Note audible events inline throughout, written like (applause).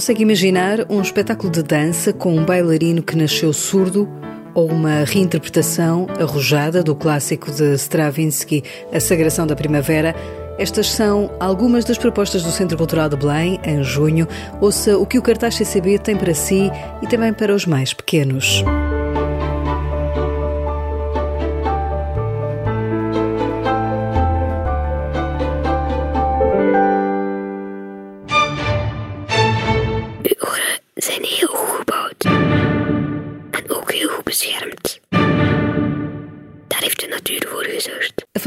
Consegue imaginar um espetáculo de dança com um bailarino que nasceu surdo? Ou uma reinterpretação arrojada do clássico de Stravinsky, A Sagração da Primavera? Estas são algumas das propostas do Centro Cultural de Belém, em junho. Ouça o que o cartaz CCB tem para si e também para os mais pequenos.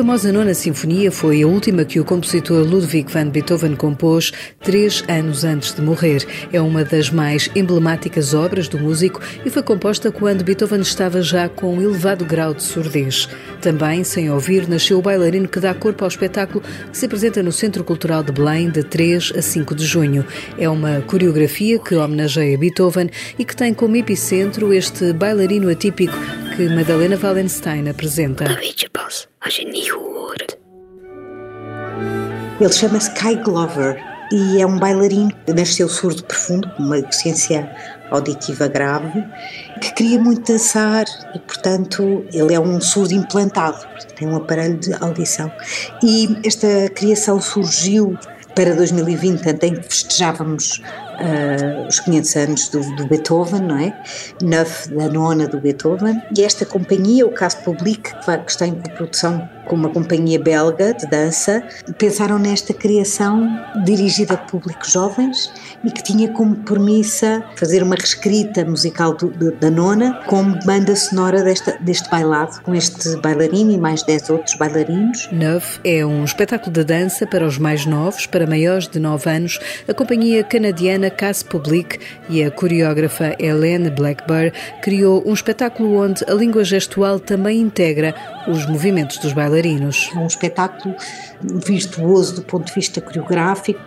Famosa Nona Sinfonia foi a última que o compositor Ludwig van Beethoven compôs três anos antes de morrer. É uma das mais emblemáticas obras do músico e foi composta quando Beethoven estava já com um elevado grau de surdez. Também, sem ouvir, nasceu o bailarino que dá corpo ao espetáculo que se apresenta no Centro Cultural de Belém de 3 a 5 de junho. É uma coreografia que homenageia Beethoven e que tem como epicentro este bailarino atípico que Madalena Wallenstein apresenta. Ele chama-se Kai Glover e é um bailarino que nasceu surdo profundo, com uma deficiência auditiva grave, que queria muito dançar e, portanto, ele é um surdo implantado, tem um aparelho de audição. E esta criação surgiu para 2020, em que festejávamos uh, os 500 anos do, do, Beethoven, não é? Neuf da nona do Beethoven. E esta companhia, o Caso Public, que está em produção com uma companhia belga de dança, pensaram nesta criação dirigida a públicos jovens e que tinha como premissa fazer uma reescrita musical do, da nona como banda sonora desta, deste bailado, com este bailarino e mais 10 outros bailarinos. Neuf é um espetáculo de dança para os mais novos, para maiores de 9 anos. A companhia canadiana Casse Public e a coreógrafa Helene Blackburn criou um espetáculo onde a língua gestual também integra os movimentos dos bailarinos. É um espetáculo virtuoso do ponto de vista coreográfico,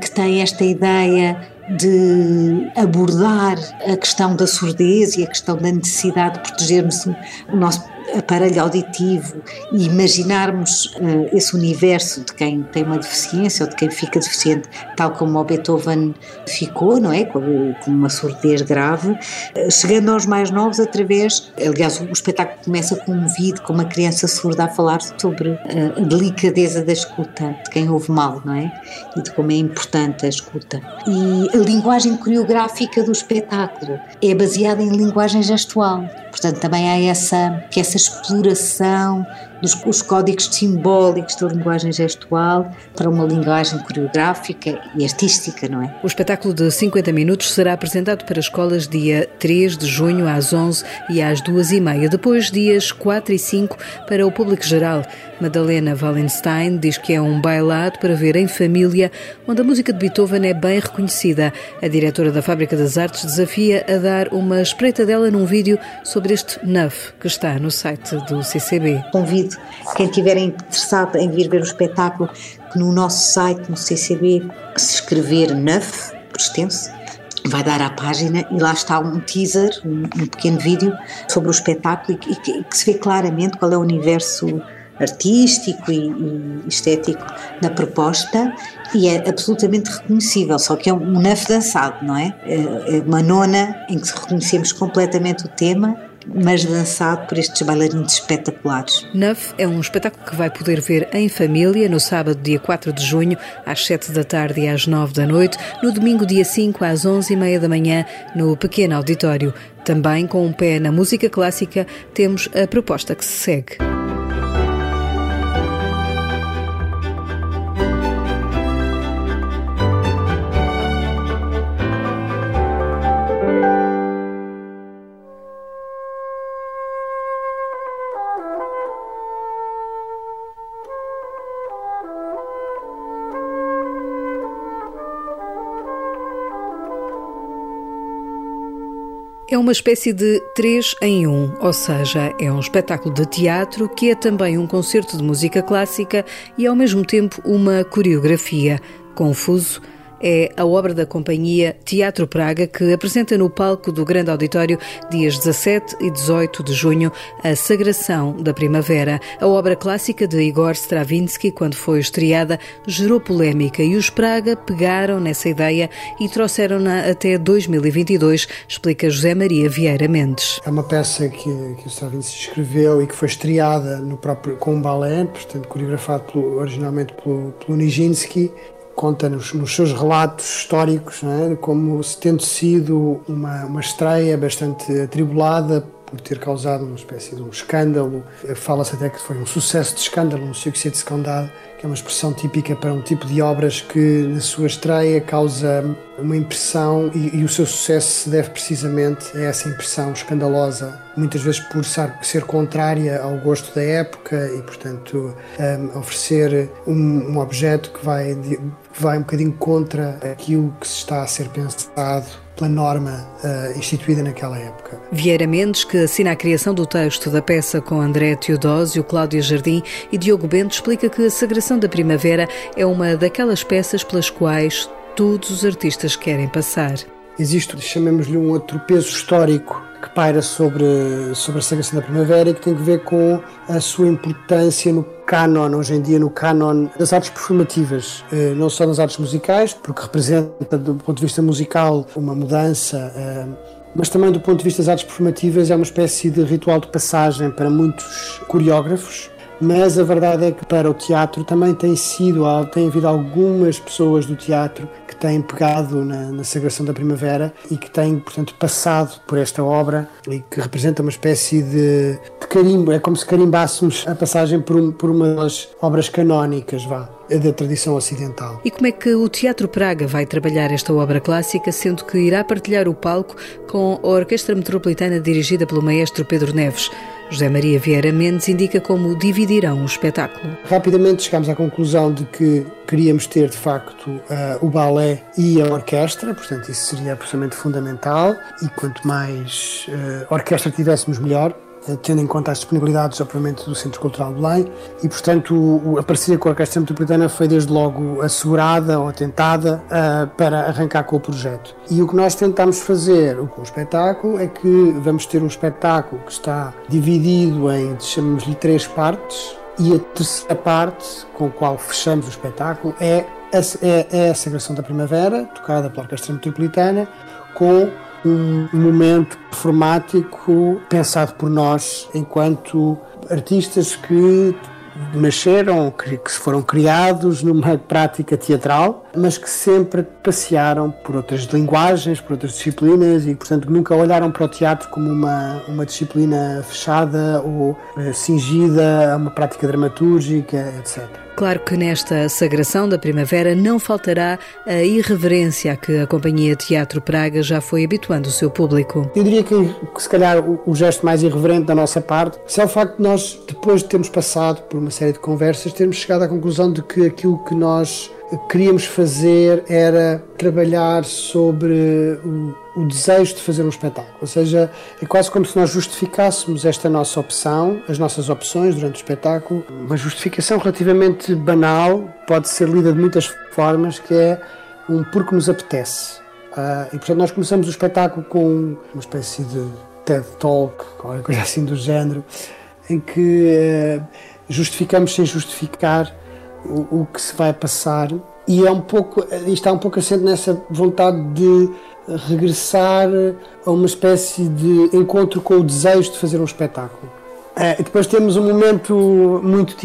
que tem esta ideia de abordar a questão da surdez e a questão da necessidade de protegermos o nosso aparelho auditivo e imaginarmos uh, esse universo de quem tem uma deficiência ou de quem fica deficiente, tal como o Beethoven ficou, não é? Com, com uma surdez grave, uh, chegando aos mais novos através. Aliás, o espetáculo começa com um vídeo com uma criança surda a falar sobre uh, a delicadeza da escuta, de quem ouve mal, não é? E de como é importante a escuta. E a linguagem coreográfica do espetáculo é baseada em linguagem gestual. Portanto, também há essa, essa exploração dos os códigos simbólicos da linguagem gestual para uma linguagem coreográfica e artística, não é? O espetáculo de 50 minutos será apresentado para escolas dia 3 de junho às 11 e às 2 e meia, depois dias 4 e 5 para o público geral. Madalena Wallenstein diz que é um bailado para ver em família, onde a música de Beethoven é bem reconhecida. A diretora da Fábrica das Artes desafia a dar uma espreita dela num vídeo sobre este Nuff, que está no site do CCB. Convido quem estiver interessado em vir ver o espetáculo, que no nosso site, no CCB, se escrever Nuff, por extenso, vai dar à página e lá está um teaser, um, um pequeno vídeo sobre o espetáculo e que, que se vê claramente qual é o universo artístico e, e, estético da proposta e é absolutamente reconhecível, só que é um naf dançado, não é? É uma nona em que reconhecemos completamente o tema mas dançado por estes bailarinos espetaculares. Nuff é um espetáculo que vai poder ver em família no sábado, dia 4 de junho, às 7 da tarde e às 9 da noite, no domingo, dia 5, às 11 e meia da manhã, no pequeno auditório. Também com um pé na música clássica, temos a proposta que se segue. É uma espécie de três em um, ou seja, é um espetáculo de teatro que é também um concerto de música clássica e ao mesmo tempo uma coreografia. Confuso, é a obra da companhia Teatro Praga, que apresenta no palco do Grande Auditório, dias 17 e 18 de junho, a Sagração da Primavera. A obra clássica de Igor Stravinsky, quando foi estreada, gerou polémica e os Praga pegaram nessa ideia e trouxeram-na até 2022, explica José Maria Vieira Mendes. É uma peça que, que o Stravinsky escreveu e que foi estreada no próprio, com um balé, portanto, coreografado pelo, originalmente pelo, pelo Nijinsky, conta nos, nos, seus relatos históricos é? como se tendo sido uma, uma estreia bastante atribulada por ter causado uma espécie de um escândalo. Fala-se até que foi um sucesso de escândalo, um sucesso de escândalo, que é uma expressão típica para um tipo de obras que na sua estreia causa uma impressão e, e o seu sucesso se deve precisamente a essa impressão escandalosa, muitas vezes por ser contrária ao gosto da época e, portanto, um, oferecer um, um objeto que vai, que vai um bocadinho contra aquilo que se está a ser pensado pela norma uh, instituída naquela época. Vieira Mendes, que assina a criação do texto da peça com André Teodósio, Cláudia Jardim e Diogo Bento, explica que a Sagração da Primavera é uma daquelas peças pelas quais todos os artistas querem passar. Existe, chamemos-lhe um outro peso histórico que paira sobre, sobre a Sagração da Primavera e que tem a ver com a sua importância no canon, hoje em dia no canon das artes performativas, eh, não só nas artes musicais, porque representa do ponto de vista musical uma mudança, eh, mas também do ponto de vista das artes performativas é uma espécie de ritual de passagem para muitos coreógrafos, mas a verdade é que para o teatro também tem sido, tem havido algumas pessoas do teatro que têm pegado na, na Sagração da Primavera e que têm, portanto, passado por esta obra e que representa uma espécie de, de carimbo, é como se carimbássemos a passagem por, um, por obras canónicas, vá da tradição ocidental. E como é que o Teatro Praga vai trabalhar esta obra clássica, sendo que irá partilhar o palco com a Orquestra Metropolitana dirigida pelo maestro Pedro Neves? José Maria Vieira Mendes indica como dividirão o espetáculo. Rapidamente chegámos à conclusão de que queríamos ter, de facto, uh, o balé e a orquestra, portanto, isso seria absolutamente fundamental. E quanto mais uh, orquestra tivéssemos, melhor tendo em conta as disponibilidades, obviamente, do Centro Cultural de Belém, e, portanto, a parceria com a Orquestra Metropolitana foi desde logo assegurada ou tentada uh, para arrancar com o projeto. E o que nós tentamos fazer com o espetáculo é que vamos ter um espetáculo que está dividido em, chamamos-lhe, três partes, e a terceira parte, com a qual fechamos o espetáculo, é a, é, é a Sagração da Primavera, tocada pela Orquestra Metropolitana, com um momento performático pensado por nós enquanto artistas que nasceram, que foram criados numa prática teatral, mas que sempre passearam por outras linguagens, por outras disciplinas e, portanto, nunca olharam para o teatro como uma, uma disciplina fechada ou eh, cingida a uma prática dramatúrgica, etc. Claro que nesta sagração da primavera não faltará a irreverência a que a Companhia Teatro Praga já foi habituando o seu público. Eu diria que, se calhar, o, o gesto mais irreverente da nossa parte é o facto de nós, depois de termos passado por uma série de conversas, termos chegado à conclusão de que aquilo que nós queríamos fazer era trabalhar sobre o, o, desejo de fazer um espetáculo. Ou seja, é quase como se nós justificássemos esta nossa opção, as nossas opções durante o espetáculo. Uma justificação relativamente banal, pode ser lida de muitas formas, que é um porque nos apetece. Uh, e portanto nós começamos o espetáculo com uma espécie de TED Talk, qualquer coisa assim do género, em que uh, justificamos sem justificar o, o que se vai passar e é um pouco está um pouco assente nessa vontade de regressar a uma espécie de encontro com o desejo de fazer um espetáculo. É, depois temos um momento muito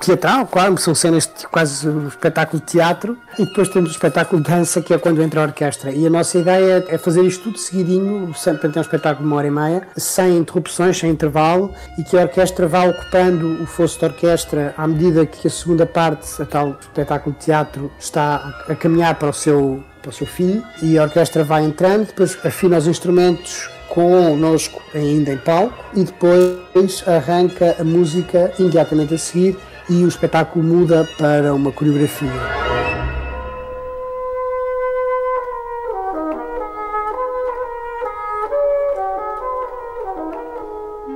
teatral, claro, são cenas de quase um espetáculo de teatro, e depois temos o espetáculo de dança, que é quando entra a orquestra. E a nossa ideia é fazer isto tudo seguidinho, sempre ter um espetáculo de uma hora e meia, sem interrupções, sem intervalo, e que a orquestra vá ocupando o fosso da orquestra à medida que a segunda parte, a tal espetáculo de teatro, está a caminhar para o seu, para o seu fim, e a orquestra vai entrando, depois afina os instrumentos conosco ainda em palco e depois arranca a música imediatamente a seguir e o espetáculo muda para uma coreografia.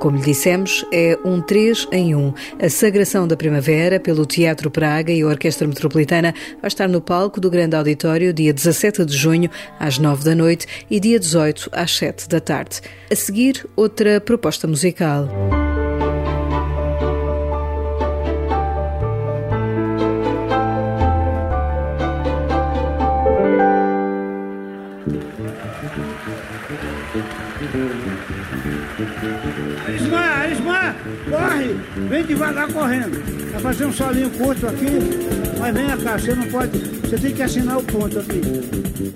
Como lhe dissemos, é um 3 em 1. A Sagração da Primavera, pelo Teatro Praga e a Orquestra Metropolitana, vai estar no palco do Grande Auditório dia 17 de junho, às 9 da noite, e dia 18, às 7 da tarde. A seguir, outra proposta musical. Vem devagar correndo. Vai fazer um solinho curto aqui, mas vem cá, você não pode. Você tem que assinar o ponto aqui.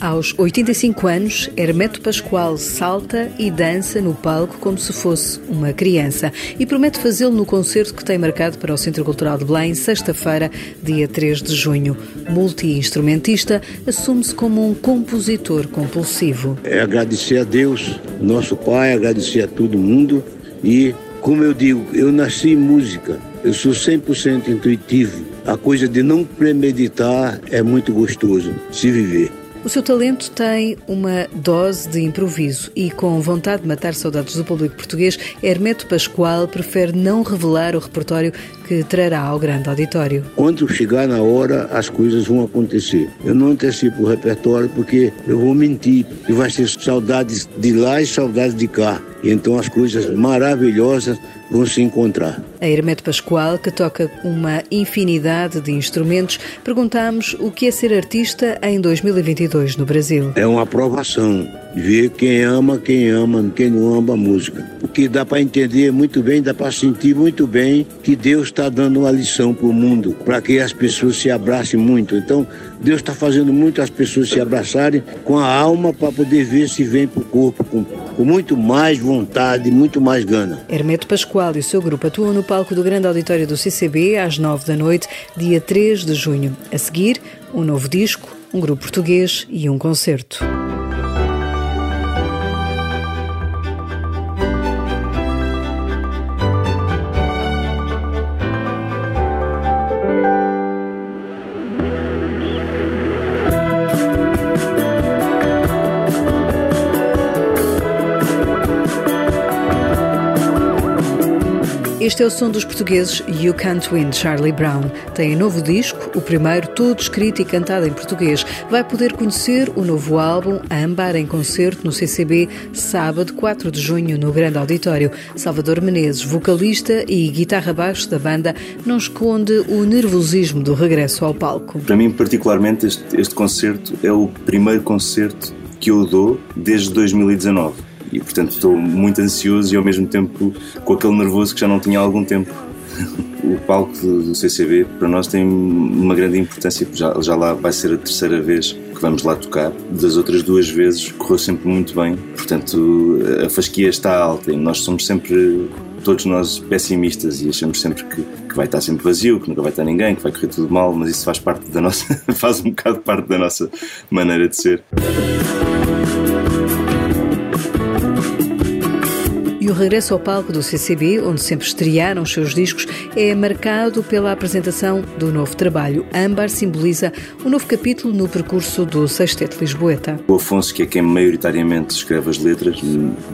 Aos 85 anos, Hermeto Pascoal salta e dança no palco como se fosse uma criança e promete fazê-lo no concerto que tem marcado para o Centro Cultural de Belém, sexta-feira, dia 3 de junho. Multi-instrumentista, assume-se como um compositor compulsivo. É agradecer a Deus, nosso Pai, agradecer a todo mundo e, como eu digo, eu nasci em música, eu sou 100% intuitivo. A coisa de não premeditar é muito gostoso se viver. O seu talento tem uma dose de improviso e, com vontade de matar saudades do público português, Hermeto Pascoal prefere não revelar o repertório que trará ao grande auditório. Quando chegar na hora, as coisas vão acontecer. Eu não antecipo o repertório porque eu vou mentir e vai ser saudades de lá e saudades de cá. E então as coisas maravilhosas vão se encontrar. A Hermeto Pascoal, que toca uma infinidade de instrumentos, perguntamos o que é ser artista em 2022 no Brasil. É uma aprovação ver quem ama, quem ama, quem não ama a música. O que dá para entender muito bem, dá para sentir muito bem que Deus está dando uma lição para o mundo, para que as pessoas se abracem muito. Então, Deus está fazendo muito as pessoas se abraçarem com a alma para poder ver se vem para o corpo com, com muito mais vontade, muito mais gana. Hermeto Pascoal e o seu grupo atuam no palco do Grande Auditório do CCB às 9 da noite, dia 3 de junho. A seguir, um novo disco, um grupo português e um concerto. Este é o som dos portugueses You Can't Win, Charlie Brown. Tem um novo disco, o primeiro todo escrito e cantado em português. Vai poder conhecer o novo álbum Âmbar em concerto no CCB, sábado 4 de junho, no Grande Auditório. Salvador Menezes, vocalista e guitarra baixo da banda, não esconde o nervosismo do regresso ao palco. Para mim, particularmente, este, este concerto é o primeiro concerto que eu dou desde 2019 e portanto estou muito ansioso e ao mesmo tempo com aquele nervoso que já não tinha há algum tempo. (laughs) O palco do CCB para nós tem uma grande importância, já, já lá vai ser a terceira vez que vamos lá tocar. Das outras duas vezes correu sempre muito bem, portanto a fasquia está alta e nós somos sempre todos nós pessimistas e achamos sempre que, que, vai estar sempre vazio, que nunca vai estar ninguém, que vai correr tudo mal, mas isso faz parte da nossa, (laughs) faz um bocado parte da nossa maneira de ser. E o regresso ao palco do CCB, onde sempre estrearam os seus discos, é marcado pela apresentação do novo trabalho. Âmbar simboliza um novo capítulo no percurso do Sexteto Lisboeta. O Afonso, que é quem maioritariamente escreve as letras,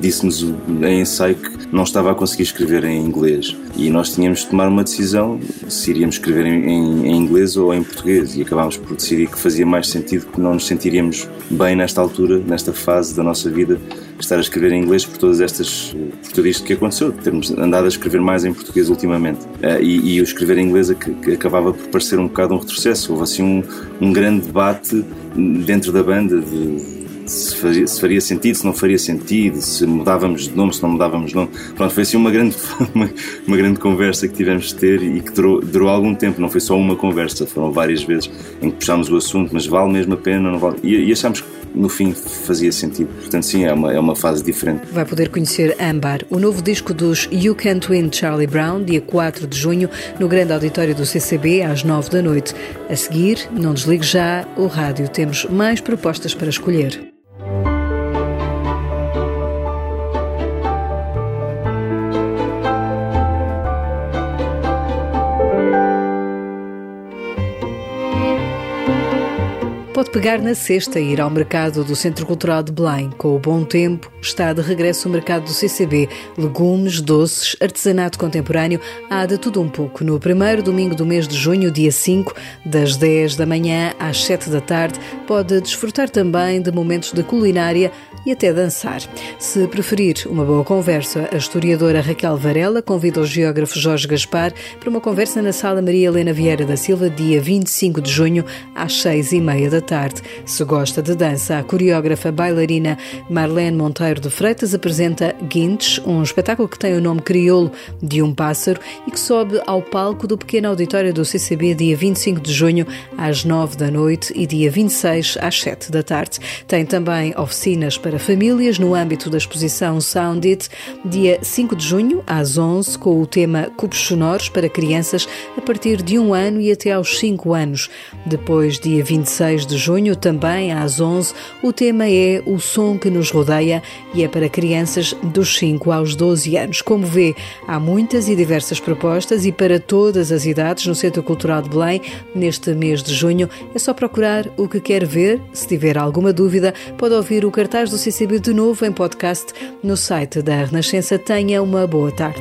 disse-nos em ensaio que não estava a conseguir escrever em inglês. E nós tínhamos de tomar uma decisão se iríamos escrever em, em inglês ou em português. E acabámos por decidir que fazia mais sentido que não nos sentiríamos bem nesta altura, nesta fase da nossa vida, estar a escrever em inglês por todas estas por tudo isto que aconteceu, termos andado a escrever mais em português ultimamente. Uh, e, e, o escrever em inglês que acabava por parecer um bocado um retrocesso. Houve assim um, um grande debate dentro da banda de se faria, se faria, sentido, se não faria sentido, se mudávamos de nome, se não mudávamos de nome. Pronto, foi assim uma grande, (laughs) uma, uma grande conversa que tivemos de ter e que durou, durou, algum tempo, não foi só uma conversa, foram várias vezes em que puxámos o assunto, mas vale mesmo a pena, não vale? E, e achámos que no fim fazia sentido. Portanto, sim, é uma, é uma fase diferente. Vai poder conhecer Ambar, o novo disco dos You Can't Win Charlie Brown, dia 4 de junho, no grande auditório do CCB, às 9 da noite. A seguir, não desligue já o rádio, temos mais propostas para escolher. Pode pegar na cesta e ir ao mercado do Centro Cultural de Belém. Com o bom tempo, está de regresso o mercado do CCB. Legumes, doces, artesanato contemporâneo, há de tudo um pouco. No primeiro domingo do mês de junho, dia 5, das 10 da manhã às 7 da tarde, pode desfrutar também de momentos de culinária e até dançar. Se preferir uma boa conversa, a historiadora Raquel Varela convida o geógrafo Jorge Gaspar para uma conversa na Sala Maria Helena Vieira da Silva, dia 25 de junho, às 6 e meia da tarde. Se gosta de dança, a coreógrafa bailarina Marlene Monteiro de Freitas apresenta Guintes, um espetáculo que tem o nome crioulo de um pássaro e que sobe ao palco do pequeno auditório do CCB dia 25 de junho, às 9 da noite e dia 26 às 7 da tarde. Tem também oficinas para famílias no âmbito da exposição Sound It, dia 5 de junho, às 11, com o tema Cubos Sonoros para crianças a partir de um ano e até aos 5 anos. Depois, dia 26 de junho, também às 11, o tema é O Som que nos rodeia e é para crianças dos 5 aos 12 anos. Como vê, há muitas e diversas propostas e para todas as idades no Centro Cultural de Belém, neste mês de junho. É só procurar o que quer ver. Se tiver alguma dúvida, pode ouvir o cartaz do CCB de novo em podcast no site da Renascença. Tenha uma boa tarde.